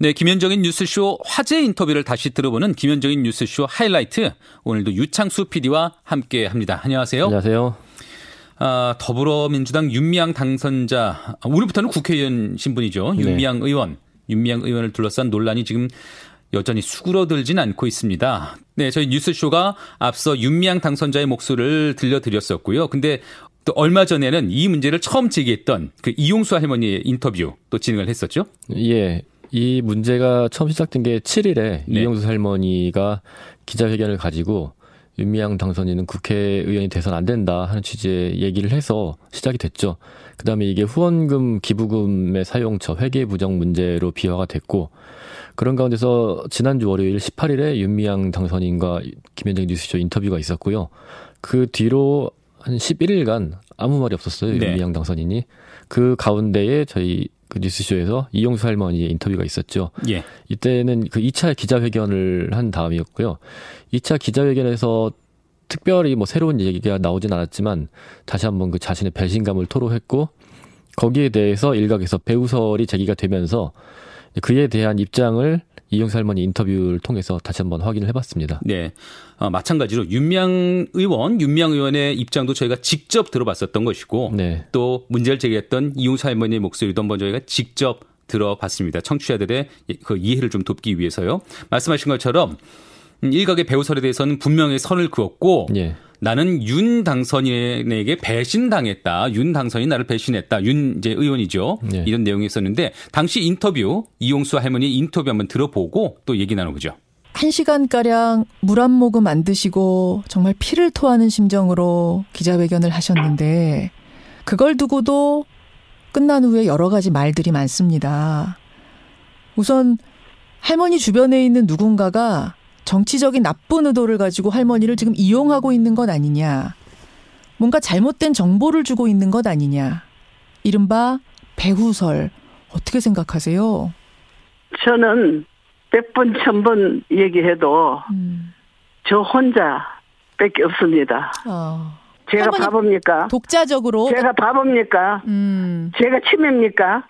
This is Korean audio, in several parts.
네, 김현정인 뉴스쇼 화제 인터뷰를 다시 들어보는 김현정인 뉴스쇼 하이라이트. 오늘도 유창수 PD와 함께 합니다. 안녕하세요. 안녕하세요. 아, 더불어민주당 윤미향 당선자, 오늘부터는 국회의원 신분이죠. 네. 윤미향 네. 의원. 윤미향 의원을 둘러싼 논란이 지금 여전히 수그러들진 않고 있습니다. 네, 저희 뉴스쇼가 앞서 윤미향 당선자의 목소리를 들려드렸었고요. 근데 또 얼마 전에는 이 문제를 처음 제기했던 그 이용수 할머니의 인터뷰 또 진행을 했었죠. 예. 이 문제가 처음 시작된 게 7일에 네. 이영수 할머니가 기자회견을 가지고 윤미향 당선인은 국회의원이 돼선 안 된다 하는 취지의 얘기를 해서 시작이 됐죠. 그 다음에 이게 후원금 기부금의 사용처 회계 부정 문제로 비화가 됐고 그런 가운데서 지난주 월요일 18일에 윤미향 당선인과 김현정 뉴스쇼 인터뷰가 있었고요. 그 뒤로 한 11일간 아무 말이 없었어요. 네. 윤미향 당선인이. 그 가운데에 저희 그 뉴스쇼에서 이용수 할머니의 인터뷰가 있었죠. 예. 이때는 그 2차 기자회견을 한 다음이었고요. 2차 기자회견에서 특별히 뭐 새로운 얘기가 나오진 않았지만 다시 한번 그 자신의 배신감을 토로했고 거기에 대해서 일각에서 배우설이 제기가 되면서 그에 대한 입장을 이용수 할머니 인터뷰를 통해서 다시 한번 확인을 해봤습니다. 네. 어, 마찬가지로 윤명 의원, 윤명 의원의 입장도 저희가 직접 들어봤었던 것이고 네. 또 문제를 제기했던 이용수 할머니의 목소리도 한번 저희가 직접 들어봤습니다. 청취자들의 그 이해를 좀 돕기 위해서요. 말씀하신 것처럼 일각의 배우설에 대해서는 분명히 선을 그었고 네. 나는 윤 당선인에게 배신당했다. 윤 당선이 나를 배신했다. 윤 이제 의원이죠. 네. 이런 내용이 있었는데 당시 인터뷰 이용수 할머니 인터뷰 한번 들어보고 또 얘기 나눠보죠. 한 시간가량 물 한 모금 안 드시고 정말 피를 토하는 심정으로 기자회견을 하셨는데 그걸 두고도 끝난 후에 여러 가지 말들이 많습니다. 우선 할머니 주변에 있는 누군가가 정치적인 나쁜 의도를 가지고 할머니를 지금 이용하고 있는 것 아니냐. 뭔가 잘못된 정보를 주고 있는 것 아니냐. 이른바 배후설. 어떻게 생각하세요? 저는 100번, 1000번 얘기해도 음. 저 혼자 밖에 없습니다. 어. 제가 바보입니까? 독자적으로? 제가 바보입니까? 음. 제가 치매입니까?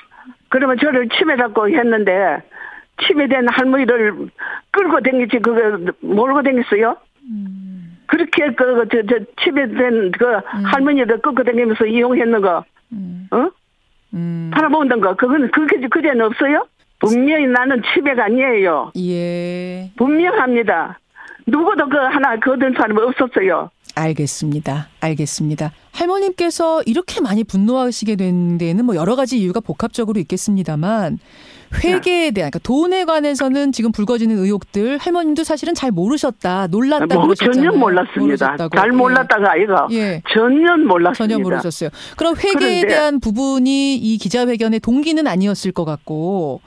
그러면 저를 치매라고 했는데 치매된 할머니를 끌고 댕기지 그거 몰고 댕겼어요? 음. 그렇게 그저 저 치매된 그 음. 할머니들 끌고 댕기면서 이용했는 거, 음. 어? 음. 팔아먹는 거 그거는 그게 그제는 없어요? 분명히 나는 치매가 아니에요. 예. 분명합니다. 누구도 그 하나 거둔 사람 없었어요. 알겠습니다. 알겠습니다. 할머님께서 이렇게 많이 분노하시게 된 데에는 뭐 여러 가지 이유가 복합적으로 있겠습니다만 회계에 대한 그러니까 돈에 관해서는 지금 불거지는 의혹들 할머님도 사실은 잘 모르셨다 놀랐다 뭐, 전혀 몰랐습니다. 모르셨다고. 잘 예. 몰랐다가 아이가 예. 전혀 몰랐습니다. 전혀 모르셨어요. 그럼 회계에 대한 부분이 이 기자회견의 동기는 아니었을 것 같고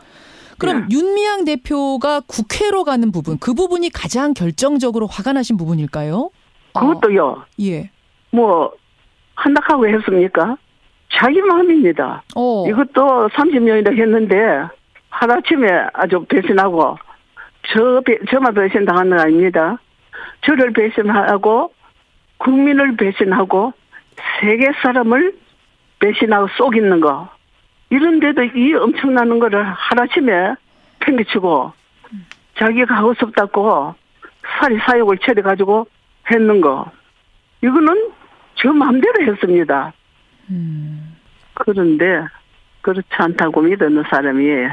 그럼 네. 윤미향 대표가 국회로 가는 부분 그 부분이 가장 결정적으로 화가 나신 부분일까요? 그것도요. 어. 예. 뭐 한다하고 했습니까? 자기 마음입니다. 어. 이것도 30년이나 했는데 하루아침에 아주 배신하고 저 저만 배신 당하는 거 아닙니다. 저를 배신하고 국민을 배신하고 세계 사람을 배신하고 속이는 거 이런데도 이 엄청나는 거를 하루아침에 팽개치고 자기가 하고 싶다고 살이 사욕을 처리가지고 했는 거 이거는 저 마음대로 했습니다. 음. 그런데 그렇지 않다고 믿는 사람이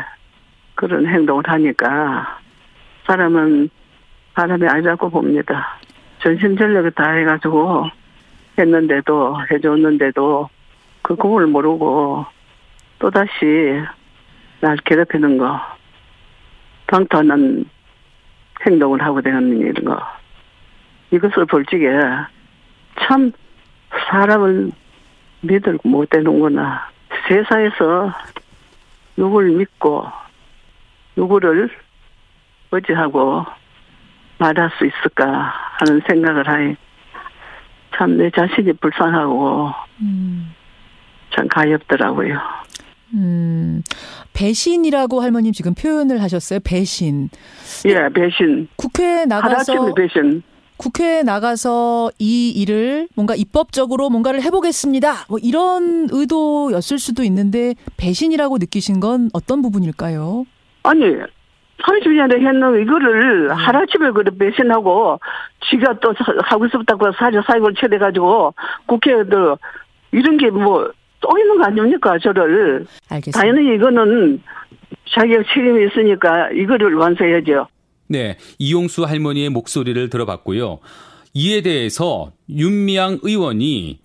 그런 행동을 하니까 사람은 사람이 아니라고 봅니다. 전심전력을 다 해가지고 했는데도 해줬는데도 그 공을 모르고 또다시 날 괴롭히는 거 방탄한 행동을 하고 되는 이런 거 이것을 볼 적에 참 사람을 믿을 못 되는구나. 세상에서 누구를 믿고 누구를 어찌하고 말할 수 있을까 하는 생각을 하니 참 내 자신이 불쌍하고 음. 참 가엽더라고요. 음, 배신이라고 할머님 지금 표현을 하셨어요. 배신. 예, 배신. 국회에 나가서 배신. 국회에 나가서 이 일을 뭔가 입법적으로 뭔가를 해보겠습니다. 뭐 이런 의도였을 수도 있는데 배신이라고 느끼신 건 어떤 부분일까요? 아니 30년에 했는 이거를 음. 하루아침에 그래 배신하고 지가 또 하고 싶다고 사주 사익을 쳐대가지고 국회에도 이런 게 뭐 또 있는 거 아닙니까 저를 알겠습니다. 당연히 이거는 자기가 책임이 있으니까 이거를 완수해야죠. 네, 이용수 할머니의 목소리를 들어봤고요. 이에 대해서 윤미향 의원이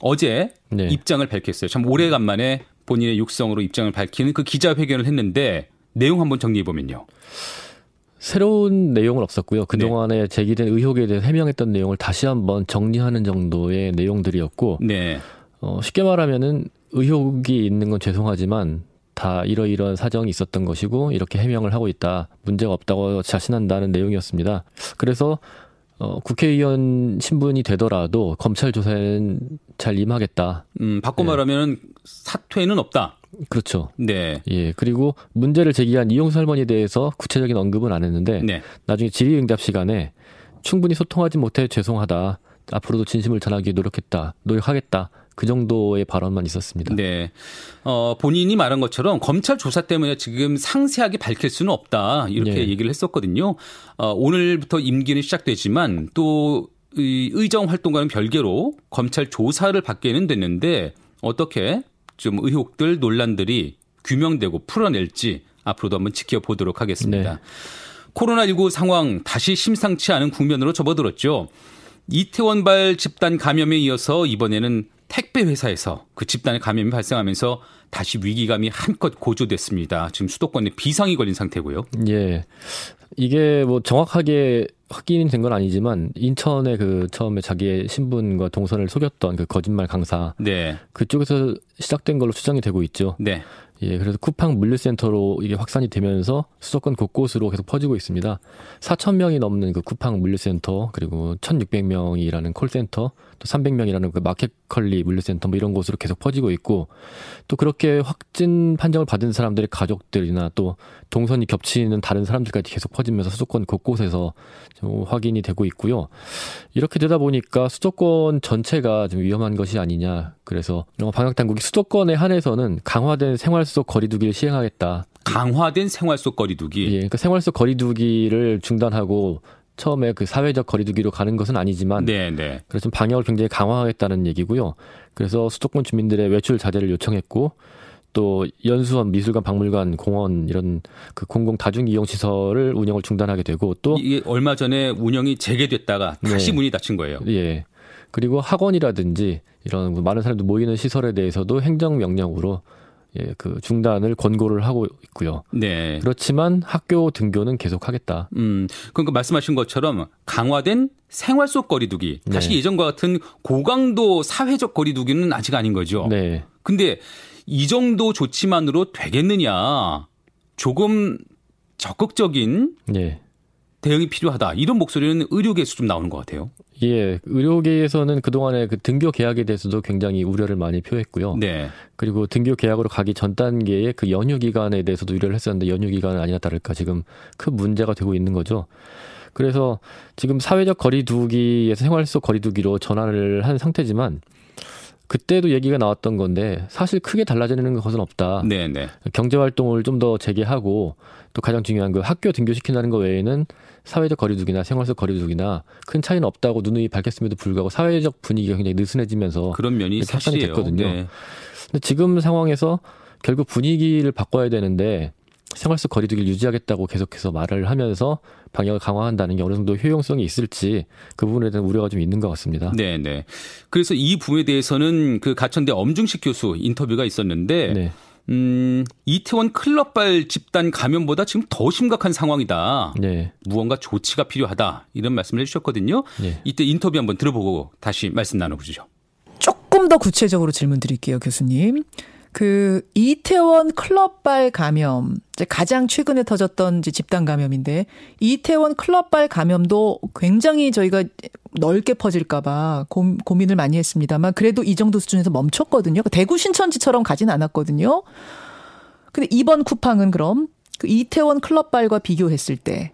어제 네. 입장을 밝혔어요. 참 오래간만에 본인의 육성으로 입장을 밝히는 그 기자회견을 했는데 내용 한번 정리해 보면요. 새로운 내용은 없었고요. 그동안에 네. 제기된 의혹에 대해 해명했던 내용을 다시 한번 정리하는 정도의 내용들이었고 네. 어, 쉽게 말하면은 의혹이 있는 건 죄송하지만 다 이러이러한 사정이 있었던 것이고 이렇게 해명을 하고 있다. 문제가 없다고 자신한다는 내용이었습니다. 그래서 어, 국회의원 신분이 되더라도 검찰 조사에는 잘 임하겠다. 음, 바꿔 말하면 네. 사퇴는 없다. 그렇죠. 네. 예. 그리고 문제를 제기한 이용수 할머니에 대해서 구체적인 언급은 안 했는데 네. 나중에 질의응답 시간에 충분히 소통하지 못해 죄송하다. 앞으로도 진심을 전하기 노력했다. 노력하겠다. 그 정도의 발언만 있었습니다. 네. 어, 본인이 말한 것처럼 검찰 조사 때문에 지금 상세하게 밝힐 수는 없다. 이렇게 네. 얘기를 했었거든요. 어, 오늘부터 임기는 시작되지만 또 의정 활동과는 별개로 검찰 조사를 받게는 됐는데 어떻게 좀 의혹들 논란들이 규명되고 풀어낼지 앞으로도 한번 지켜보도록 하겠습니다. 네. 코로나19 상황 다시 심상치 않은 국면으로 접어들었죠. 이태원발 집단 감염에 이어서 이번에는 택배 회사에서 그 집단의 감염이 발생하면서 다시 위기감이 한껏 고조됐습니다. 지금 수도권에 비상이 걸린 상태고요. 예. 이게 뭐 정확하게 확인이 된 건 아니지만 인천에 그 처음에 자기의 신분과 동선을 속였던 그 거짓말 강사 네. 그쪽에서 시작된 걸로 추정이 되고 있죠. 네. 예, 그래서 쿠팡 물류센터로 이게 확산이 되면서 수도권 곳곳으로 계속 퍼지고 있습니다. 4천 명이 넘는 그 쿠팡 물류센터 그리고 1,600명이라는 콜센터 또 300명이라는 그 마켓컬리 물류센터 뭐 이런 곳으로 계속 퍼지고 있고 또 그렇게 확진 판정을 받은 사람들의 가족들이나 또 동선이 겹치는 다른 사람들까지 계속 퍼지면서 수도권 곳곳에서 좀 확인이 되고 있고요. 이렇게 되다 보니까 수도권 전체가 좀 위험한 것이 아니냐. 그래서 방역 당국이 수도권에 한해서는 강화된 생활 속 거리두기를 시행하겠다. 강화된 생활 속 거리두기. 예, 그러니까 생활 속 거리두기를 중단하고 처음에 그 사회적 거리두기로 가는 것은 아니지만 네, 네. 그래서 좀 방역을 굉장히 강화하겠다는 얘기고요. 그래서 수도권 주민들의 외출 자제를 요청했고 또 연수원, 미술관, 박물관, 공원 이런 그 공공 다중 이용 시설을 운영을 중단하게 되고 또 이게 얼마 전에 운영이 재개됐다가 다시 네. 문이 닫힌 거예요. 예. 그리고 학원이라든지 이런 많은 사람들 모이는 시설에 대해서도 행정 명령으로 예, 그 중단을 권고를 하고 있고요. 네. 그렇지만 학교 등교는 계속하겠다. 음, 그러니까 말씀하신 것처럼 강화된 생활 속 거리두기, 네. 다시 예전과 같은 고강도 사회적 거리두기는 아직 아닌 거죠. 네. 근데 이 정도 조치만으로 되겠느냐? 조금 적극적인 네. 대응이 필요하다. 이런 목소리는 의료계에서 좀 나오는 것 같아요. 예, 의료계에서는 그동안에 그 등교 계약에 대해서도 굉장히 우려를 많이 표했고요. 네. 그리고 등교 계약으로 가기 전 단계의 그 연휴 기간에 대해서도 우려를 했었는데 연휴 기간은 아니나 다를까 지금 큰 문제가 되고 있는 거죠. 그래서 지금 사회적 거리두기에서 생활 속 거리두기로 전환을 한 상태지만 그때도 얘기가 나왔던 건데 사실 크게 달라지는 것은 없다. 네네. 네. 경제 활동을 좀 더 재개하고 또 가장 중요한 그 학교 등교시킨다는 것 외에는 사회적 거리두기나 생활 속 거리두기나 큰 차이는 없다고 누누이 밝혔음에도 불구하고 사회적 분위기가 굉장히 느슨해지면서 그런 면이 사실이 됐거든요. 네. 근데 지금 상황에서 결국 분위기를 바꿔야 되는데 생활 속 거리두기를 유지하겠다고 계속해서 말을 하면서 방역을 강화한다는 게 어느 정도 효용성이 있을지 그 부분에 대한 우려가 좀 있는 것 같습니다. 네, 네. 그래서 이 부분에 대해서는 그 가천대 엄중식 교수 인터뷰가 있었는데 네. 음, 이태원 클럽발 집단 감염보다 지금 더 심각한 상황이다. 네. 무언가 조치가 필요하다. 이런 말씀을 해주셨거든요. 네. 이때 인터뷰 한번 들어보고 다시 말씀 나눠보시죠. 조금 더 구체적으로 질문 드릴게요, 교수님. 그 이태원 클럽발 감염 이제 가장 최근에 터졌던 이제 집단 감염인데 이태원 클럽발 감염도 굉장히 저희가 넓게 퍼질까봐 고, 민을 많이 했습니다만 그래도 이 정도 수준에서 멈췄거든요. 대구 신천지처럼 가진 않았거든요. 근데 이번 쿠팡은 그럼 그 이태원 클럽발과 비교했을 때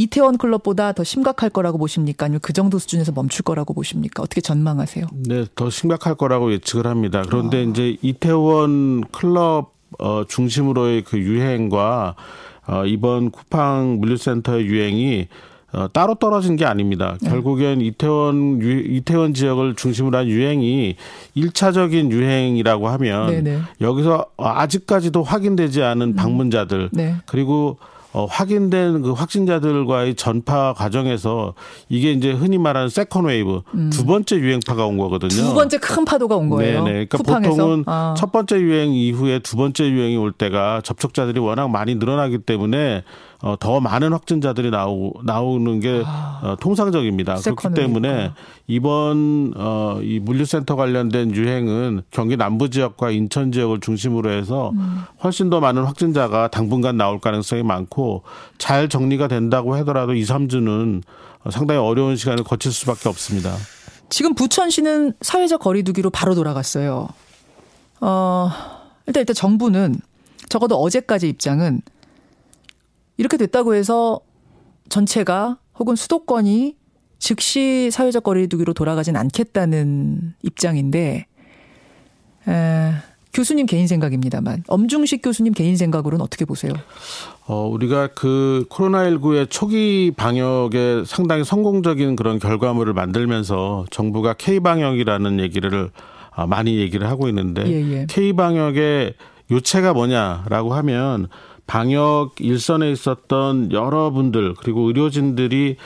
이태원 클럽보다 더 심각할 거라고 보십니까? 아니면 그 정도 수준에서 멈출 거라고 보십니까? 어떻게 전망하세요? 네, 더 심각할 거라고 예측을 합니다. 그런데 어. 이제 이태원 클럽 어, 중심으로의 그 유행과 어, 이번 쿠팡 물류센터의 유행이 어, 따로 떨어진 게 아닙니다. 네. 결국엔 이태원 유, 이태원 지역을 중심으로 한 유행이 일차적인 유행이라고 하면 네네. 네. 여기서 아직까지도 확인되지 않은 음. 방문자들 네. 그리고 어, 확인된 그 확진자들과의 전파 과정에서 이게 이제 흔히 말하는 second wave 음. 두 번째 유행파가 온 거거든요. 두 번째 큰 파도가 온 거예요. 네네. 그러니까 쿠팡에서? 보통은 아. 첫 번째 유행 이후에 두 번째 유행이 올 때가 접촉자들이 워낙 많이 늘어나기 때문에 어, 더 많은 확진자들이 나오, 나오는 게 아, 어, 통상적입니다. 그렇기 때문에 이번 어, 이 물류센터 관련된 유행은 경기 남부 지역과 인천 지역을 중심으로 해서 음. 훨씬 더 많은 확진자가 당분간 나올 가능성이 많고 잘 정리가 된다고 하더라도 2, 3주는 상당히 어려운 시간을 거칠 수밖에 없습니다. 지금 부천시는 사회적 거리두기로 바로 돌아갔어요. 어, 일단 일단 정부는 적어도 어제까지 입장은 이렇게 됐다고 해서 전체가 혹은 수도권이 즉시 사회적 거리두기로 돌아가진 않겠다는 입장인데 에, 교수님 개인 생각입니다만 엄중식 교수님 개인 생각으로는 어떻게 보세요? 어, 우리가 그 코로나19의 초기 방역에 상당히 성공적인 그런 결과물을 만들면서 정부가 K방역이라는 얘기를 아, 많이 얘기를 하고 있는데 예, 예. K방역의 요체가 뭐냐라고 하면 방역 일선에 있었던 여러분들 그리고 의료진들이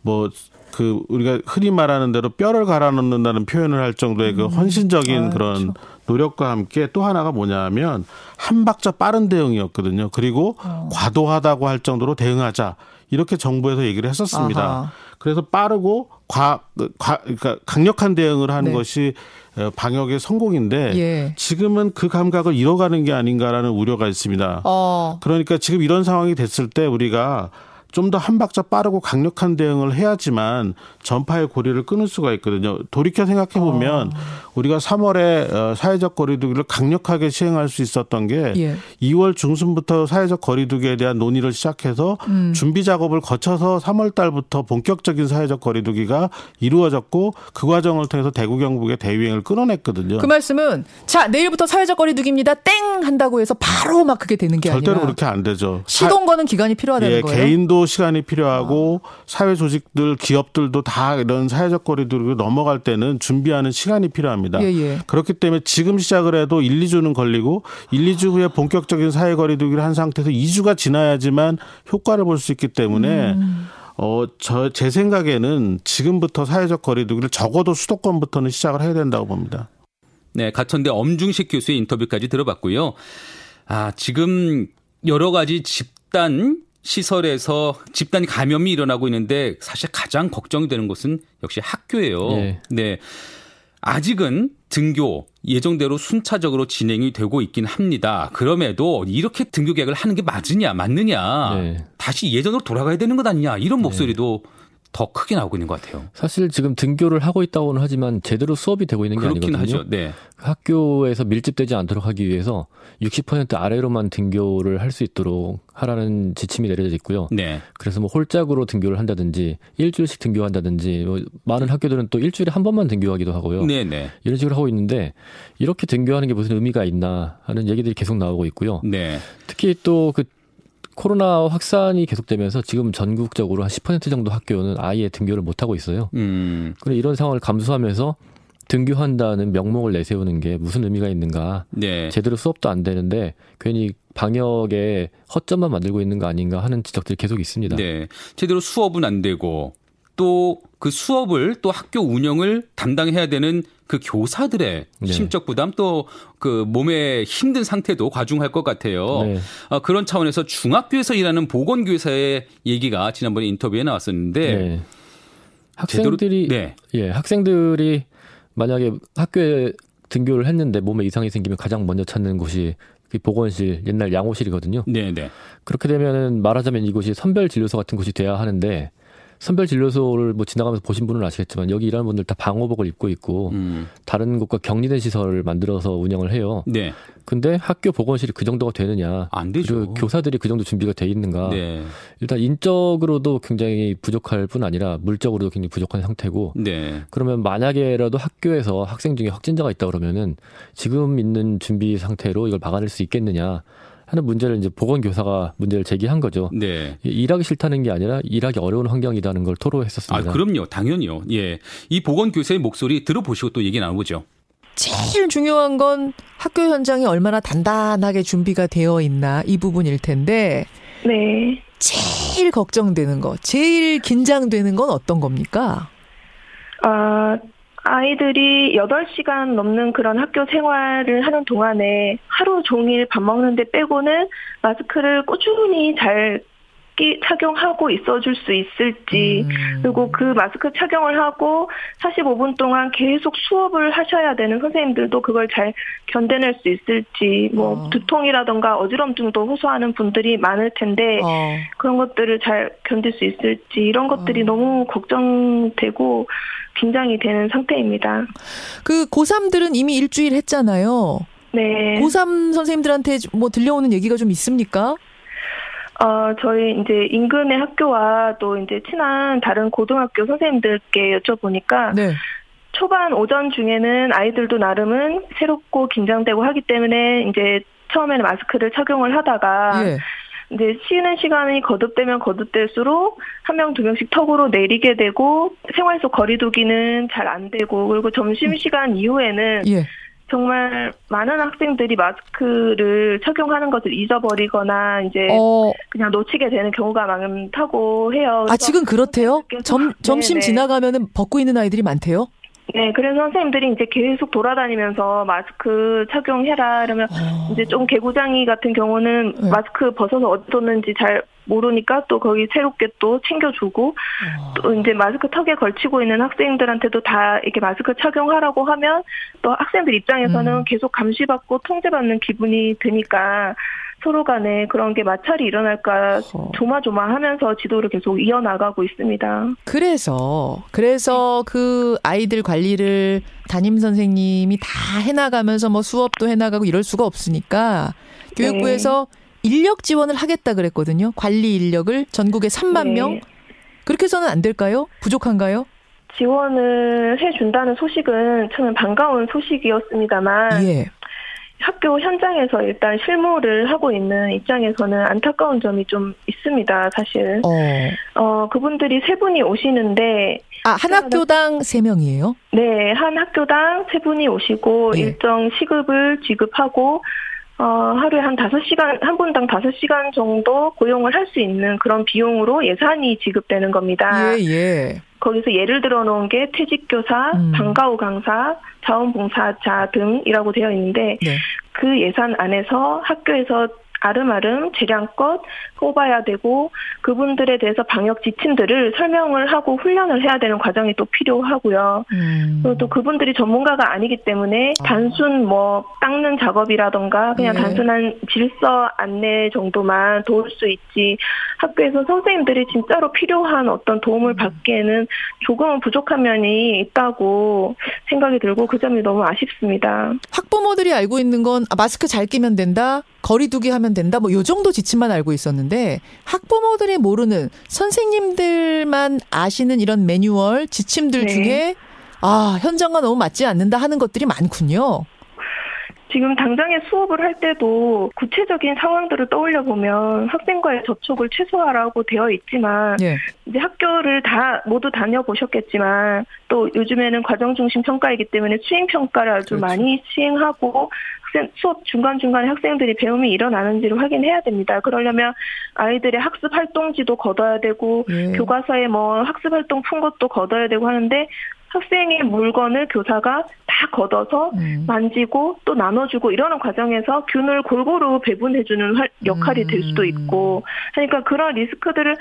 뭐그 우리가 흔히 말하는 대로 뼈를 갈아 넣는다는 표현을 할 정도의 그 음. 헌신적인 아, 그런 그렇죠. 노력과 함께 또 하나가 뭐냐면 한 박자 빠른 대응이었거든요. 그리고 어. 과도하다고 할 정도로 대응하자. 이렇게 정부에서 얘기를 했었습니다. 아하. 그래서 빠르고 과, 과 그러니까 강력한 대응을 하는 네. 것이 어, 방역의 성공인데 예. 지금은 그 감각을 잃어가는 게 아닌가라는 우려가 있습니다. 어. 그러니까 지금 이런 상황이 됐을 때 우리가 좀 더 한 박자 빠르고 강력한 대응을 해야지만 전파의 고리를 끊을 수가 있거든요. 돌이켜 생각해 보면 어. 우리가 3월에 어, 사회적 거리두기를 강력하게 시행할 수 있었던 게 예. 2월 중순부터 사회적 거리두기에 대한 논의를 시작해서 음. 준비 작업을 거쳐서 3월 달부터 본격적인 사회적 거리두기가 이루어졌고 그 과정을 통해서 대구 경북의 대유행을 끊어냈거든요. 그 말씀은 자 내일부터 사회적 거리두기입니다. 땡 한다고 해서 바로 막 그게 되는 게 절대로 아니라 그렇게 안 되죠. 시동 거는 기간이 필요하다는 예, 거예요. 개인도 시간이 필요하고 아. 사회 조직들, 기업들도 다 이런 사회적 거리두기로 넘어갈 때는 준비하는 시간이 필요합니다. 예, 예. 그렇기 때문에 지금 시작을 해도 1, 2주는 걸리고 1, 2주 후에 본격적인 사회 거리두기를 한 상태에서 2주가 지나야지만 효과를 볼 수 있기 때문에 음. 어, 저, 제 생각에는 지금부터 사회적 거리두기를 적어도 수도권부터는 시작을 해야 된다고 봅니다. 네, 가천대 엄중식 교수의 인터뷰까지 들어봤고요. 아, 지금 여러 가지 집단 시설에서 집단 감염이 일어나고 있는데 사실 가장 걱정이 되는 곳은 역시 학교예요. 네. 네. 아직은 등교 예정대로 순차적으로 진행이 되고 있긴 합니다. 그럼에도 이렇게 등교 계약을 하는 게 맞으냐, 맞느냐, 네. 다시 예전으로 돌아가야 되는 것 아니냐 이런 네. 목소리도 네. 더 크게 나오고 있는 것 같아요. 사실 지금 등교를 하고 있다고는 하지만 제대로 수업이 되고 있는 게 아니거든요. 하죠. 네. 학교에서 밀집되지 않도록 하기 위해서 60% 아래로만 등교를 할 수 있도록 하라는 지침이 내려져 있고요. 네. 그래서 뭐 홀짝으로 등교를 한다든지 일주일씩 등교한다든지 뭐 많은 학교들은 또 일주일에 한 번만 등교하기도 하고요. 네, 네. 이런 식으로 하고 있는데 이렇게 등교하는 게 무슨 의미가 있나 하는 얘기들이 계속 나오고 있고요. 네. 특히 또그 코로나 확산이 계속되면서 지금 전국적으로 한 10% 정도 학교는 아예 등교를 못 하고 있어요. 음. 그래 이런 상황을 감수하면서 등교한다는 명목을 내세우는 게 무슨 의미가 있는가? 네. 제대로 수업도 안 되는데 괜히 방역에 허점만 만들고 있는 거 아닌가 하는 지적들이 계속 있습니다. 네. 제대로 수업은 안 되고 또 그 수업을 또 학교 운영을 담당해야 되는 그 교사들의 네. 심적 부담 또 그 몸의 힘든 상태도 과중할 것 같아요. 네. 어, 그런 차원에서 중학교에서 일하는 보건교사의 얘기가 지난번에 인터뷰에 나왔었는데 네. 학생들이 네. 예 학생들이 만약에 학교에 등교를 했는데 몸에 이상이 생기면 가장 먼저 찾는 곳이 그 보건실 옛날 양호실이거든요. 네, 네. 그렇게 되면은 말하자면 이곳이 선별 진료소 같은 곳이 돼야 하는데 선별 진료소를 뭐 지나가면서 보신 분은 아시겠지만 여기 일하는 분들 다 방호복을 입고 있고 음. 다른 곳과 격리된 시설을 만들어서 운영을 해요. 네. 근데 학교 보건실이 그 정도가 되느냐? 안 되죠. 그리고 교사들이 그 정도 준비가 돼 있는가? 네. 일단 인적으로도 굉장히 부족할 뿐 아니라 물적으로도 굉장히 부족한 상태고. 네. 그러면 만약에라도 학교에서 학생 중에 확진자가 있다 그러면은 지금 있는 준비 상태로 이걸 막아낼 수 있겠느냐? 하는 문제를 이제 보건교사가 문제를 제기한 거죠. 네. 일하기 싫다는 게 아니라 일하기 어려운 환경이라는 걸 토로했었습니다. 아, 그럼요. 당연히요. 예. 이 보건교사의 목소리 들어보시고 또 얘기 나눠보죠. 제일 중요한 건 학교 현장이 얼마나 단단하게 준비가 되어 있나 이 부분일 텐데. 네. 제일 걱정되는 거, 제일 긴장되는 건 어떤 겁니까? 아, 아이들이 8시간 넘는 그런 학교 생활을 하는 동안에 하루 종일 밥 먹는데 빼고는 마스크를 꾸준히 잘 끼, 착용하고 있어줄 수 있을지, 음. 그리고 그 마스크 착용을 하고 45분 동안 계속 수업을 하셔야 되는 선생님들도 그걸 잘 견뎌낼 수 있을지, 뭐, 어. 두통이라던가 어지럼증도 호소하는 분들이 많을 텐데, 어. 그런 것들을 잘 견딜 수 있을지, 이런 것들이 어. 너무 걱정되고, 긴장이 되는 상태입니다. 그 고3들은 이미 일주일 했잖아요. 네. 고3 선생님들한테 뭐 들려오는 얘기가 좀 있습니까? 어, 저희 이제 인근의 학교와 또 이제 친한 다른 고등학교 선생님들께 여쭤보니까 네. 초반 오전 중에는 아이들도 나름은 새롭고 긴장되고 하기 때문에 이제 처음에는 마스크를 착용을 하다가 예. 이제 쉬는 시간이 거듭되면 거듭될수록 한 명, 두 명씩 턱으로 내리게 되고 생활 속 거리두기는 잘 안 되고 그리고 점심 시간 이후에는 예. 정말 많은 학생들이 마스크를 착용하는 것을 잊어버리거나 이제 어. 그냥 놓치게 되는 경우가 많다고 해요. 아 지금 그렇대요? 점 점심 지나가면은 벗고 있는 아이들이 많대요? 네, 그래서 선생님들이 이제 계속 돌아다니면서 마스크 착용해라 그러면 어. 이제 좀 개구장이 같은 경우는 네. 마스크 벗어서 어디 뒀는지 잘 모르니까 또 거기 새롭게 또 챙겨주고 어. 또 이제 마스크 턱에 걸치고 있는 학생들한테도 다 이렇게 마스크 착용하라고 하면 또 학생들 입장에서는 음. 계속 감시받고 통제받는 기분이 드니까 서로 간에 그런 게 마찰이 일어날까 조마조마하면서 지도를 계속 이어나가고 있습니다. 그래서 그래서 그 아이들 관리를 담임 선생님이 다 해나가면서 뭐 수업도 해나가고 이럴 수가 없으니까 교육부에서 네. 인력 지원을 하겠다 그랬거든요. 관리 인력을 전국에 3만 네. 명 그렇게 해서는 안 될까요? 부족한가요? 지원을 해준다는 소식은 저는 반가운 소식이었습니다만 예. 학교 현장에서 일단 실무를 하고 있는 입장에서는 안타까운 점이 좀 있습니다, 사실. 어, 어 그분들이 세 분이 오시는데. 아, 한 학교당 세 명이에요? 네, 한 학교당 세 분이 오시고 예. 일정 시급을 지급하고 어, 하루에 한 다섯 시간한 분당 다섯 시간 정도 고용을 할 수 있는 그런 비용으로 예산이 지급되는 겁니다. 예, 예. 거기서 예를 들어 놓은 게 퇴직교사, 음. 방과후 강사, 자원봉사자 등이라고 되어 있는데 네. 그 예산 안에서 학교에서 아름아름 재량껏 뽑아야 되고 그분들에 대해서 방역 지침들을 설명을 하고 훈련을 해야 되는 과정이 또 필요하고요. 음. 그리고 또 그분들이 전문가가 아니기 때문에 아. 단순 뭐 닦는 작업이라던가 그냥 네. 단순한 질서 안내 정도만 도울 수 있지 학교에서 선생님들이 진짜로 필요한 어떤 도움을 음. 받기에는 조금은 부족한 면이 있다고 생각이 들고 그 점이 너무 아쉽습니다. 학부모들이 알고 있는 건 아, 마스크 잘 끼면 된다. 거리두기 하면 된다. 뭐 요 정도 지침만 알고 있었는데 학부모들이 모르는 선생님들만 아시는 이런 매뉴얼 지침들 네. 중에 아, 현장과 너무 맞지 않는다 하는 것들이 많군요. 지금 당장에 수업을 할 때도 구체적인 상황들을 떠올려 보면 학생과의 접촉을 최소화라고 되어 있지만 예. 이제 학교를 다 모두 다녀 보셨겠지만 또 요즘에는 과정 중심 평가이기 때문에 수행 평가를 아주 그렇죠. 많이 시행하고 학생 수업 중간 중간에 학생들이 배움이 일어나는지를 확인해야 됩니다. 그러려면 아이들의 학습 활동지도 걷어야 되고 예. 교과서에 뭐 학습 활동 푼 것도 걷어야 되고 하는데 학생의 물건을 교사가 다 걷어서 음. 만지고 또 나눠주고 이러는 과정에서 균을 골고루 배분해주는 역할이 될 수도 음. 있고 그러니까 그런 리스크들을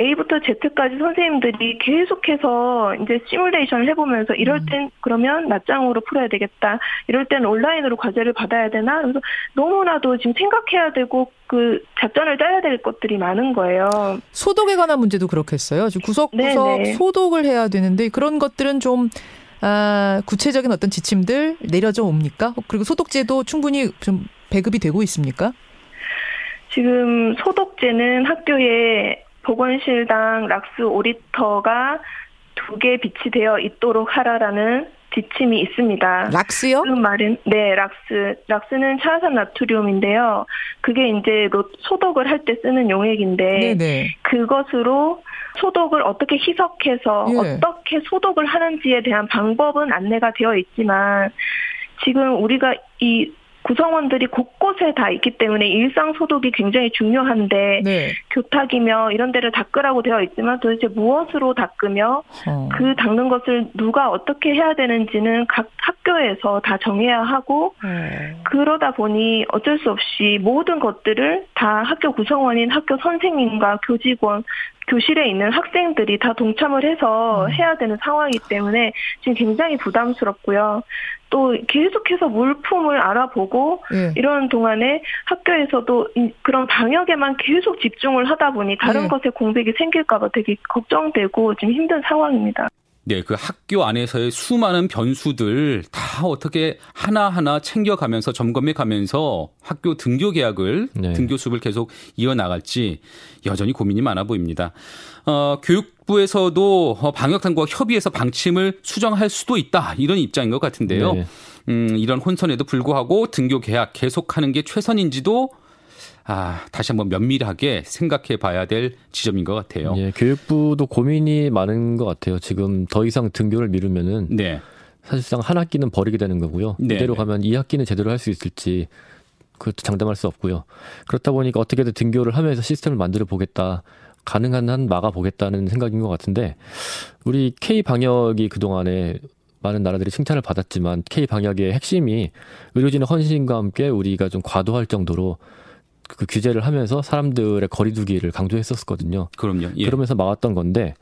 A부터 Z까지 선생님들이 계속해서 이제 시뮬레이션을 해보면서 이럴 음. 땐 그러면 낮장으로 풀어야 되겠다. 이럴 땐 온라인으로 과제를 받아야 되나? 그래서 너무나도 지금 생각해야 되고 그 작전을 짜야 될 것들이 많은 거예요. 소독에 관한 문제도 그렇겠어요. 구석구석 네네. 소독을 해야 되는데 그런 것들은 좀 아, 구체적인 어떤 지침들 내려져 옵니까? 그리고 소독제도 충분히 좀 배급이 되고 있습니까? 지금 소독제는 학교에 보건실당 락스 오리터가 두 개 비치되어 있도록 하라라는 지침이 있습니다. 락스요? 그 말은 네, 락스. 락스는 차산 나트륨인데요. 그게 이제 소독을 할 때 쓰는 용액인데 네네. 그것으로 소독을 어떻게 희석해서 예. 어떻게 소독을 하는지에 대한 방법은 안내가 되어 있지만 지금 우리가 이 구성원들이 곳곳에 다 있기 때문에 일상 소독이 굉장히 중요한데 네. 교탁이며 이런 데를 닦으라고 되어 있지만 도대체 무엇으로 닦으며 어. 그 닦는 것을 누가 어떻게 해야 되는지는 각 학교에서 다 정해야 하고 어. 그러다 보니 어쩔 수 없이 모든 것들을 다 학교 구성원인 학교 선생님과 교직원 교실에 있는 학생들이 다 동참을 해서 음. 해야 되는 상황이기 때문에 지금 굉장히 부담스럽고요. 또 계속해서 물품을 알아보고 예. 이런 동안에 학교에서도 그런 방역에만 계속 집중을 하다 보니 다른 예. 것에 공백이 생길까봐 되게 걱정되고 지금 힘든 상황입니다. 네, 그 학교 안에서의 수많은 변수들 다 어떻게 하나하나 챙겨가면서 점검해 가면서 학교 등교 계약을 네. 등교 수업을 계속 이어나갈지 여전히 고민이 많아 보입니다. 어, 교육 부에서도 방역 당국과 협의해서 방침을 수정할 수도 있다 이런 입장인 것 같은데요. 네. 음, 이런 혼선에도 불구하고 등교 계약 계속하는 게 최선인지도 아, 다시 한번 면밀하게 생각해 봐야 될 지점인 것 같아요. 예, 교육부도 고민이 많은 것 같아요. 지금 더 이상 등교를 미루면은 네. 사실상 한 학기는 버리게 되는 거고요. 네. 이대로 가면 이 학기는 제대로 할 수 있을지 그것도 장담할 수 없고요. 그렇다 보니까 어떻게든 등교를 하면서 시스템을 만들어 보겠다. 가능한 한 막아 보겠다는 생각인 것 같은데 우리 K 방역이 그동안에 많은 나라들이 칭찬을 받았지만 K 방역의 핵심이 의료진의 헌신과 함께 우리가 좀 과도할 정도로 그 규제를 하면서 사람들의 거리두기를 강조했었거든요. 그럼요. 예. 그러면서 막았던 건데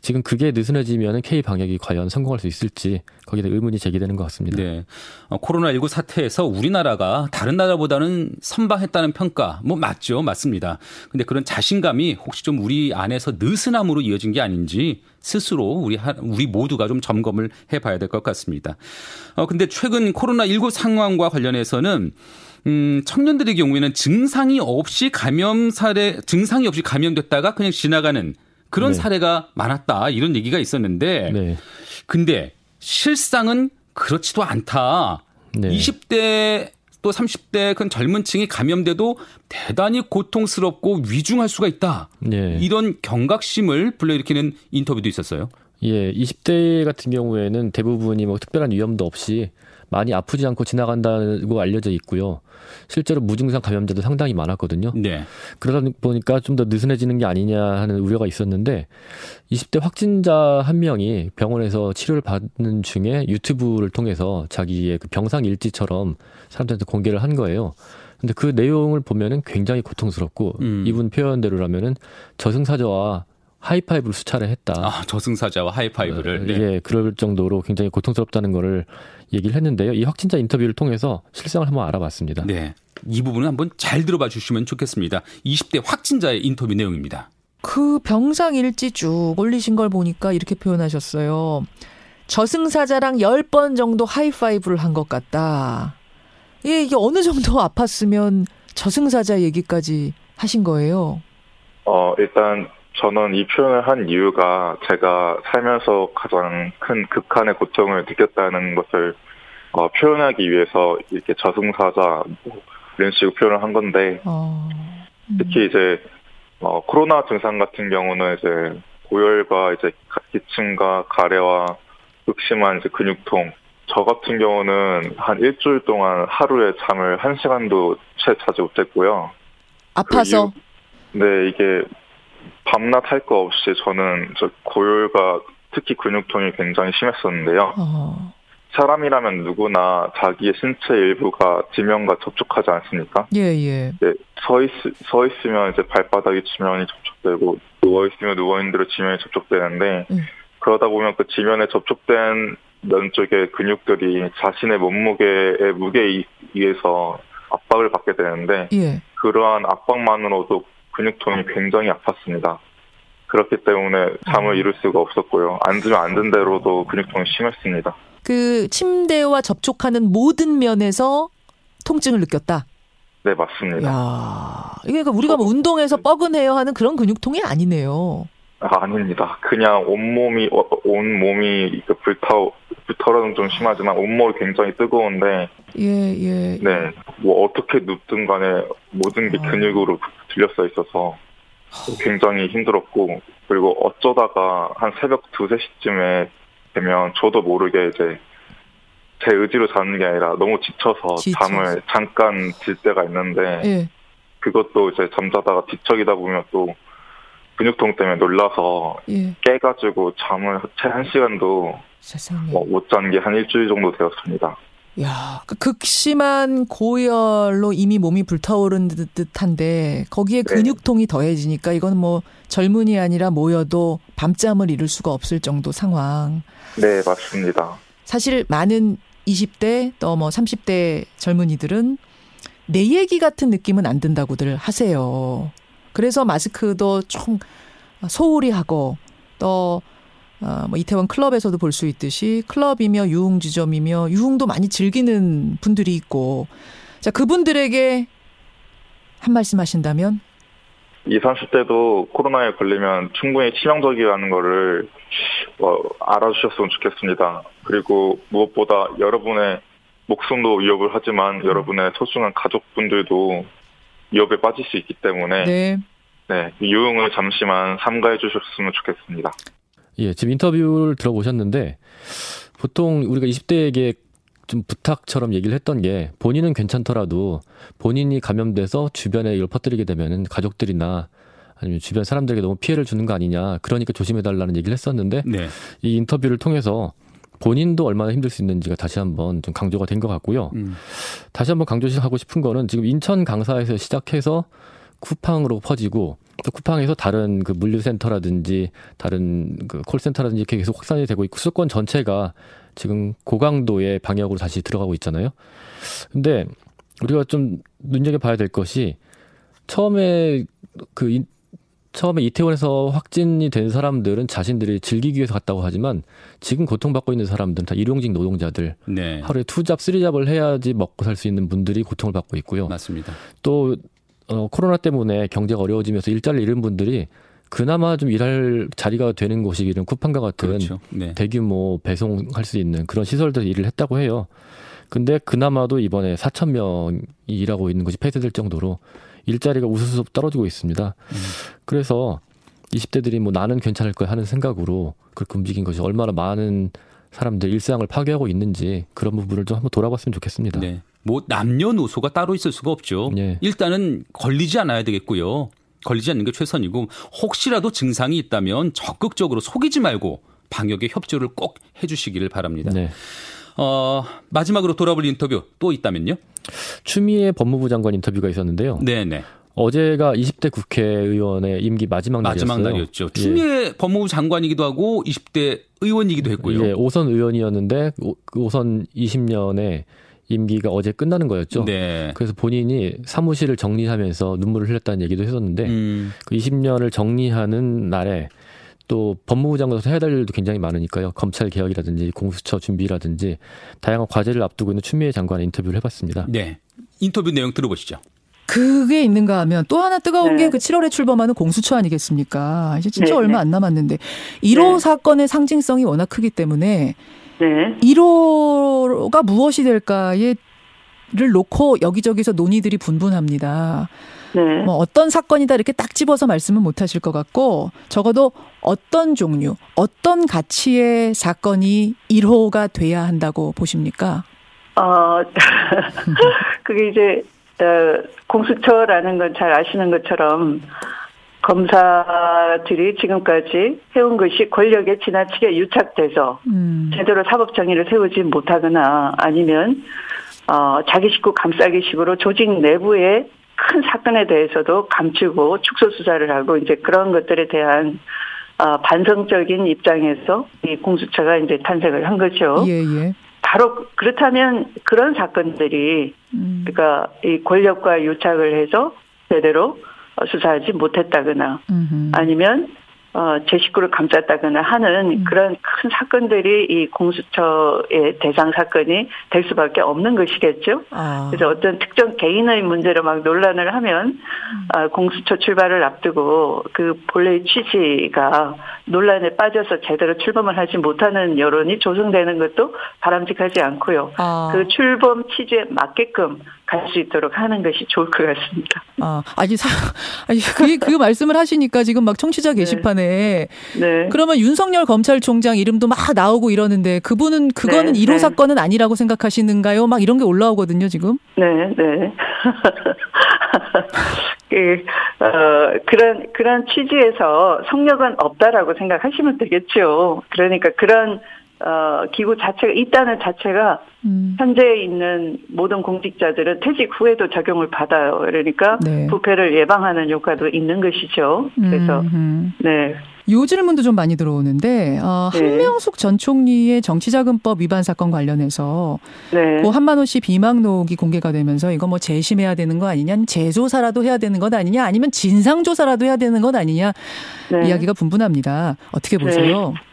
지금 그게 느슨해지면 K 방역이 과연 성공할 수 있을지 거기에 대한 의문이 제기되는 것 같습니다. 네. 어, 코로나19 사태에서 우리나라가 다른 나라보다는 선방했다는 평가 뭐 맞죠. 맞습니다. 근데 그런 자신감이 혹시 좀 우리 안에서 느슨함으로 이어진 게 아닌지 스스로 우리 우리 모두가 좀 점검을 해 봐야 될 것 같습니다. 어 근데 최근 코로나 19 상황과 관련해서는 음, 청년들의 경우에는 증상이 없이 감염 사례, 증상이 없이 감염됐다가 그냥 지나가는 그런 네. 사례가 많았다. 이런 얘기가 있었는데. 네. 근데 실상은 그렇지도 않다. 네. 20대 또 30대 큰 젊은 층이 감염돼도 대단히 고통스럽고 위중할 수가 있다. 네. 이런 경각심을 불러일으키는 인터뷰도 있었어요. 예, 20대 같은 경우에는 대부분이 뭐 특별한 위험도 없이 많이 아프지 않고 지나간다고 알려져 있고요. 실제로 무증상 감염자도 상당히 많았거든요. 네. 그러다 보니까 좀 더 느슨해지는 게 아니냐 하는 우려가 있었는데 20대 확진자 한 명이 병원에서 치료를 받는 중에 유튜브를 통해서 자기의 그 병상 일지처럼 사람들한테 공개를 한 거예요. 근데 그 내용을 보면은 굉장히 고통스럽고 음. 이분 표현대로라면은 저승사자와 하이파이브를 수차례 했다. 아, 저승사자와 하이파이브를. 네. 예, 그럴 정도로 굉장히 고통스럽다는 거를 얘기를 했는데요. 이 확진자 인터뷰를 통해서 실상을 한번 알아봤습니다. 네. 이 부분은 한번 잘 들어봐 주시면 좋겠습니다. 20대 확진자의 인터뷰 내용입니다. 그 병상 일지 쭉 올리신 걸 보니까 이렇게 표현하셨어요. 저승사자랑 10번 정도 하이파이브를 한 것 같다. 예, 이게 어느 정도 아팠으면 저승사자 얘기까지 하신 거예요? 어, 일단 저는 이 표현을 한 이유가 제가 살면서 가장 큰 극한의 고통을 느꼈다는 것을 어, 표현하기 위해서 이렇게 저승사자 뭐 이런 식으로 표현을 한 건데 어, 음. 특히 이제 어, 코로나 증상 같은 경우는 이제 고열과 이제 기침과 가래와 극심한 이제 근육통 저 같은 경우는 한 일주일 동안 하루에 잠을 한 시간도 채 자지 못했고요. 아파서? 그 네, 이게 밤낮 할 거 없이 저는 저 고열과 특히 근육통이 굉장히 심했었는데요. 어. 사람이라면 누구나 자기의 신체 일부가 지면과 접촉하지 않습니까? 예, 예. 네, 서, 있, 서 있으면 이제 발바닥이 지면이 접촉되고, 누워있으면 누워있는 대로 지면이 접촉되는데, 음. 그러다 보면 그 지면에 접촉된 면 쪽의 근육들이 자신의 몸무게의 무게에 의해서 압박을 받게 되는데, 예. 그러한 압박만으로도 근육통이 굉장히 아팠습니다. 그렇기 때문에 잠을 음. 이룰 수가 없었고요. 앉으면 앉은 대로도 근육통이 심했습니다. 그 침대와 접촉하는 모든 면에서 통증을 느꼈다. 네, 맞습니다. 야, 이게 그러니까 우리가 뭐 운동해서 뻐근해요 하는 그런 근육통이 아니네요. 아, 아닙니다. 그냥 온 몸이 온 몸이 불타 털어는 좀 심하지만 온몸이 굉장히 뜨거운데 예, 예. 네. 뭐 어떻게 눕든 간에 모든 게 아. 근육으로 들렸어 있어서 굉장히 힘들었고 그리고 어쩌다가 한 새벽 두세 시쯤에 되면 저도 모르게 이제 제 의지로 자는 게 아니라 너무 지쳐서, 지쳐서. 잠을 잠깐 질 때가 있는데 예. 그것도 이제 잠자다가 뒤척이다 보면 또 근육통 때문에 놀라서 예. 깨가지고 잠을 채 한 시간도 어, 못잔 게 한 일주일 정도 되었습니다. 야, 그 극심한 고열로 이미 몸이 불타오른 듯한데 거기에 네. 근육통이 더해지니까 이건 뭐 젊은이 아니라 모여도 밤잠을 이룰 수가 없을 정도 상황. 네, 맞습니다. 사실 많은 20대 또 뭐 30대 젊은이들은 내 얘기 같은 느낌은 안 든다고들 하세요. 그래서 마스크도 총 소홀히 하고 또 어, 뭐 이태원 클럽에서도 볼 수 있듯이 클럽이며 유흥 지점이며 유흥도 많이 즐기는 분들이 있고 자 그분들에게 한 말씀 하신다면 20, 30대도 코로나에 걸리면 충분히 치명적이라는 거를 어, 알아주셨으면 좋겠습니다. 그리고 무엇보다 여러분의 목숨도 위협을 하지만 여러분의 소중한 가족분들도 위협에 빠질 수 있기 때문에 네. 네, 유흥을 잠시만 삼가해 주셨으면 좋겠습니다. 예, 지금 인터뷰를 들어보셨는데 보통 우리가 20대에게 좀 부탁처럼 얘기를 했던 게 본인은 괜찮더라도 본인이 감염돼서 주변에 이걸 퍼뜨리게 되면은 가족들이나 아니면 주변 사람들에게 너무 피해를 주는 거 아니냐. 그러니까 조심해 달라는 얘기를 했었는데 네. 이 인터뷰를 통해서 본인도 얼마나 힘들 수 있는지가 다시 한번 좀 강조가 된 것 같고요. 음. 다시 한번 강조하고 싶은 거는 지금 인천 강사에서 시작해서 쿠팡으로 퍼지고 또 쿠팡에서 다른 그 물류센터라든지 다른 그 콜센터라든지 이렇게 계속 확산이 되고 있고 수도권 전체가 지금 고강도의 방역으로 다시 들어가고 있잖아요. 근데 우리가 좀 눈여겨봐야 될 것이 처음에 그 인, 처음에 이태원에서 확진이 된 사람들은 자신들이 즐기기 위해서 갔다고 하지만 지금 고통받고 있는 사람들은 다 일용직 노동자들 네. 하루에 two job, three job을 해야지 먹고 살 수 있는 분들이 고통을 받고 있고요. 맞습니다. 또 어, 코로나 때문에 경제가 어려워지면서 일자리를 잃은 분들이 그나마 좀 일할 자리가 되는 곳이 이런 쿠팡과 같은 그렇죠. 네. 대규모 배송할 수 있는 그런 시설들 일을 했다고 해요. 근데 그나마도 이번에 4천 명이 일하고 있는 것이 폐쇄될 정도로 일자리가 우수수 떨어지고 있습니다. 음. 그래서 20대들이 뭐 나는 괜찮을 거야 하는 생각으로 그렇게 움직인 것이 얼마나 많은 사람들 일상을 파괴하고 있는지 그런 부분을 좀 한번 돌아봤으면 좋겠습니다. 네. 뭐 남녀노소가 따로 있을 수가 없죠. 네. 일단은 걸리지 않아야 되겠고요. 걸리지 않는 게 최선이고 혹시라도 증상이 있다면 적극적으로 속이지 말고 방역에 협조를 꼭 해주시기를 바랍니다. 네. 어, 마지막으로 돌아볼 인터뷰 또 있다면요? 추미애 법무부 장관 인터뷰가 있었는데요. 네네. 어제가 20대 국회의원의 임기 마지막 날이었어요. 마지막 날이었죠. 예. 추미애 예. 법무부 장관이기도 하고 20대 의원이기도 했고요. 예, 오선 의원이었는데 그 오선 20년에 임기가 어제 끝나는 거였죠. 네. 그래서 본인이 사무실을 정리하면서 눈물을 흘렸다는 얘기도 했었는데 음. 그 20년을 정리하는 날에 또 법무부 장관으로서 해야 될 일도 굉장히 많으니까요. 검찰 개혁이라든지 공수처 준비라든지 다양한 과제를 앞두고 있는 추미애 장관의 인터뷰를 해봤습니다. 네. 인터뷰 내용 들어보시죠. 그게 있는가 하면 또 하나 뜨거운 네. 게그 7월에 출범하는 공수처 아니겠습니까? 이제 진짜 네, 얼마 네. 안 남았는데 1호 사건의 상징성이 워낙 크기 때문에 네. 1호가 무엇이 될까에 를 놓고 여기저기서 논의들이 분분합니다. 네. 뭐 어떤 사건이다 이렇게 딱 집어서 말씀은 못 하실 것 같고 적어도 어떤 종류, 어떤 가치의 사건이 1호가 돼야 한다고 보십니까? 어, 그게 이제 어, 공수처라는 건 잘 아시는 것처럼 검사들이 지금까지 해온 것이 권력에 지나치게 유착돼서 음. 제대로 사법 정의를 세우지 못하거나 아니면 어, 자기 식구 감싸기 식으로 조직 내부의 큰 사건에 대해서도 감추고 축소 수사를 하고 이제 그런 것들에 대한 어, 반성적인 입장에서 이 공수처가 이제 탄생을 한 거죠. 예, 예. 바로 그렇다면 그런 사건들이 음. 그러니까 이 권력과 유착을 해서 제대로 수사하지 못했다거나 음흠. 아니면 어, 제 식구를 감쌌다거나 하는 음. 그런 큰 사건들이 이 공수처의 대상 사건이 될 수밖에 없는 것이겠죠. 아. 그래서 어떤 특정 개인의 문제로 막 논란을 하면 음. 어, 공수처 출발을 앞두고 그 본래의 취지가 논란에 빠져서 제대로 출범을 하지 못하는 여론이 조성되는 것도 바람직하지 않고요. 아. 그 출범 취지에 맞게끔 갈 수 있도록 하는 것이 좋을 것 같습니다. 아, 아니, 사, 아니, 그, 그 말씀을 하시니까 지금 막 청취자 네. 게시판에. 네. 네. 그러면 윤석열 검찰총장 이름도 막 나오고 이러는데 그분은 그거는 네. 1호 네. 사건은 아니라고 생각하시는가요? 막 이런 게 올라오거든요, 지금. 네, 네. 그, 어, 그런, 그런 취지에서 성력은 없다라고 생각하시면 되겠죠. 그러니까 그런 어, 기구 자체가 있다는 자체가 음. 현재 있는 모든 공직자들은 퇴직 후에도 적용을 받아요. 그러니까 네. 부패를 예방하는 효과도 있는 것이죠. 그래서 음. 네. 요 질문도 좀 많이 들어오는데 어, 네. 한명숙 전 총리의 정치자금법 위반 사건 관련해서 네. 그 한만 원씨 비망록이 공개가 되면서 이거 뭐 재심해야 되는 거 아니냐, 재조사라도 해야 되는 것 아니냐, 아니면 진상 조사라도 해야 되는 것 아니냐 네. 이야기가 분분합니다. 어떻게 보세요? 네.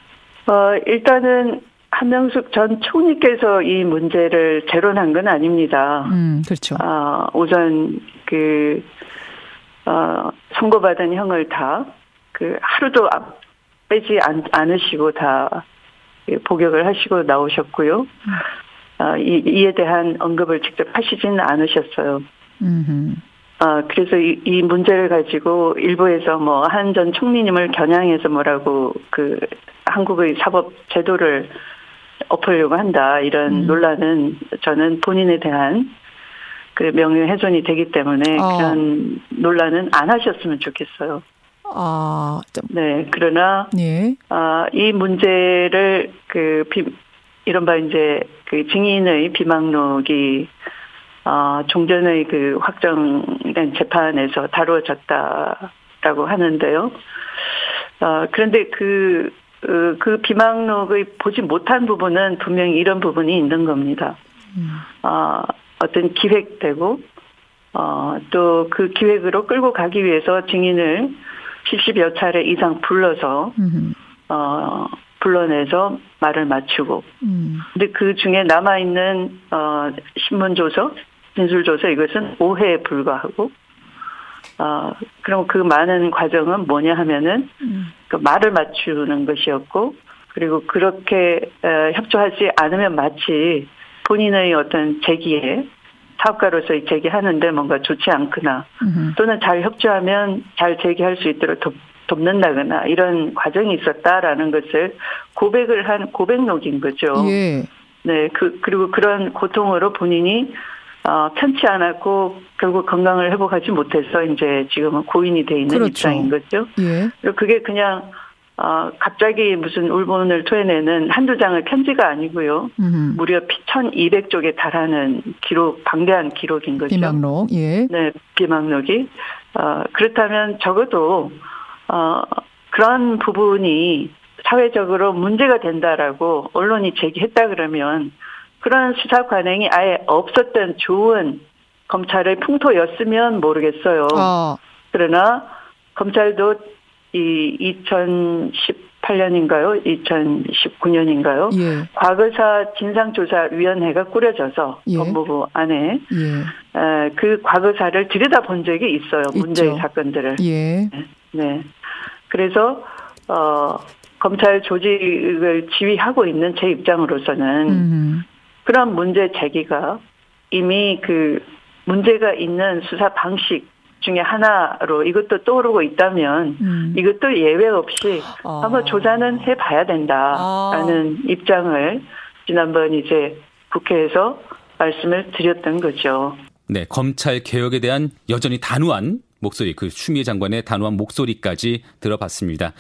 어, 일단은 한명숙 전 총리께서 이 문제를 재론한 건 아닙니다. 음, 그렇죠. 아, 우선 그, 어, 선고받은 형을 다, 그, 하루도 빼지 않, 않으시고 다 복역을 하시고 나오셨고요. 음. 아, 이, 이에 대한 언급을 직접 하시지는 않으셨어요. 음 아, 그래서 이, 이 문제를 가지고 일부에서 뭐 한 전 총리님을 겨냥해서 뭐라고 그 한국의 사법 제도를 엎으려고 한다 이런 음. 논란은 저는 본인에 대한 그 명예 훼손이 되기 때문에 어. 그런 논란은 안 하셨으면 좋겠어요. 아, 네. 그러나 예. 아, 이 문제를 그 비, 이른바 이제 그 증인의 비망록이 아, 종전의 그 확정된 재판에서 다루어졌다라고 하는데요. 어, 그런데 그 그, 그 비망록의 보지 못한 부분은 분명히 이런 부분이 있는 겁니다. 음. 어, 어떤 기획되고 어, 또 그 기획으로 끌고 가기 위해서 증인을 70여 차례 이상 불러서 음. 어, 불러내서 말을 맞추고 음. 근데 그 중에 남아 있는 어, 신문 조서, 진술 조서 이것은 오해에 불과하고 어, 그럼 그 많은 과정은 뭐냐 하면은, 음. 그 말을 맞추는 것이었고, 그리고 그렇게 어, 협조하지 않으면 마치 본인의 어떤 제기에 사업가로서의 제기하는데 뭔가 좋지 않거나 음. 또는 잘 협조하면 잘 제기할 수 있도록 돕, 돕는다거나 이런 과정이 있었다라는 것을 고백을 한 고백록인 거죠. 예. 네, 그, 그리고 그런 고통으로 본인이 어, 편치 않았고 결국 건강을 회복하지 못해서 이제 지금은 고인이 돼 있는 그렇죠. 입장인 거죠. 예. 그리고 그게 그냥 어, 갑자기 무슨 울분을 토해내는 한두 장의 편지가 아니고요. 음흠. 무려 1200쪽에 달하는 기록, 방대한 기록인 거죠. 비망록, 예. 네, 비망록이. 어, 그렇다면 적어도, 어, 그런 부분이 사회적으로 문제가 된다라고 언론이 제기했다 그러면 그런 수사 관행이 아예 없었던 좋은 검찰의 풍토였으면 모르겠어요. 어. 그러나 검찰도 이 2018년인가요? 2019년인가요? 예. 과거사 진상조사위원회가 꾸려져서 예. 법무부 안에 예. 에, 그 과거사를 들여다본 적이 있어요. 있죠. 문제의 사건들을. 예. 네. 네. 그래서 어 검찰 조직을 지휘하고 있는 제 입장으로서는 음. 그런 문제 제기가 이미 그 문제가 있는 수사 방식 중에 하나로 이것도 떠오르고 있다면 음. 이것도 예외 없이 아. 한번 조사는 해봐야 된다라는 아. 입장을 지난번 이제 국회에서 말씀을 드렸던 거죠. 네, 검찰 개혁에 대한 여전히 단호한 목소리, 그 추미애 장관의 단호한 목소리까지 들어봤습니다.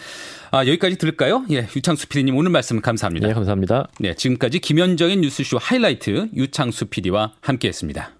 아, 여기까지 들을까요? 예, 유창수 PD님 오늘 말씀 감사합니다. 네, 감사합니다. 네, 지금까지 김현정의 뉴스쇼 하이라이트 유창수 PD와 함께 했습니다.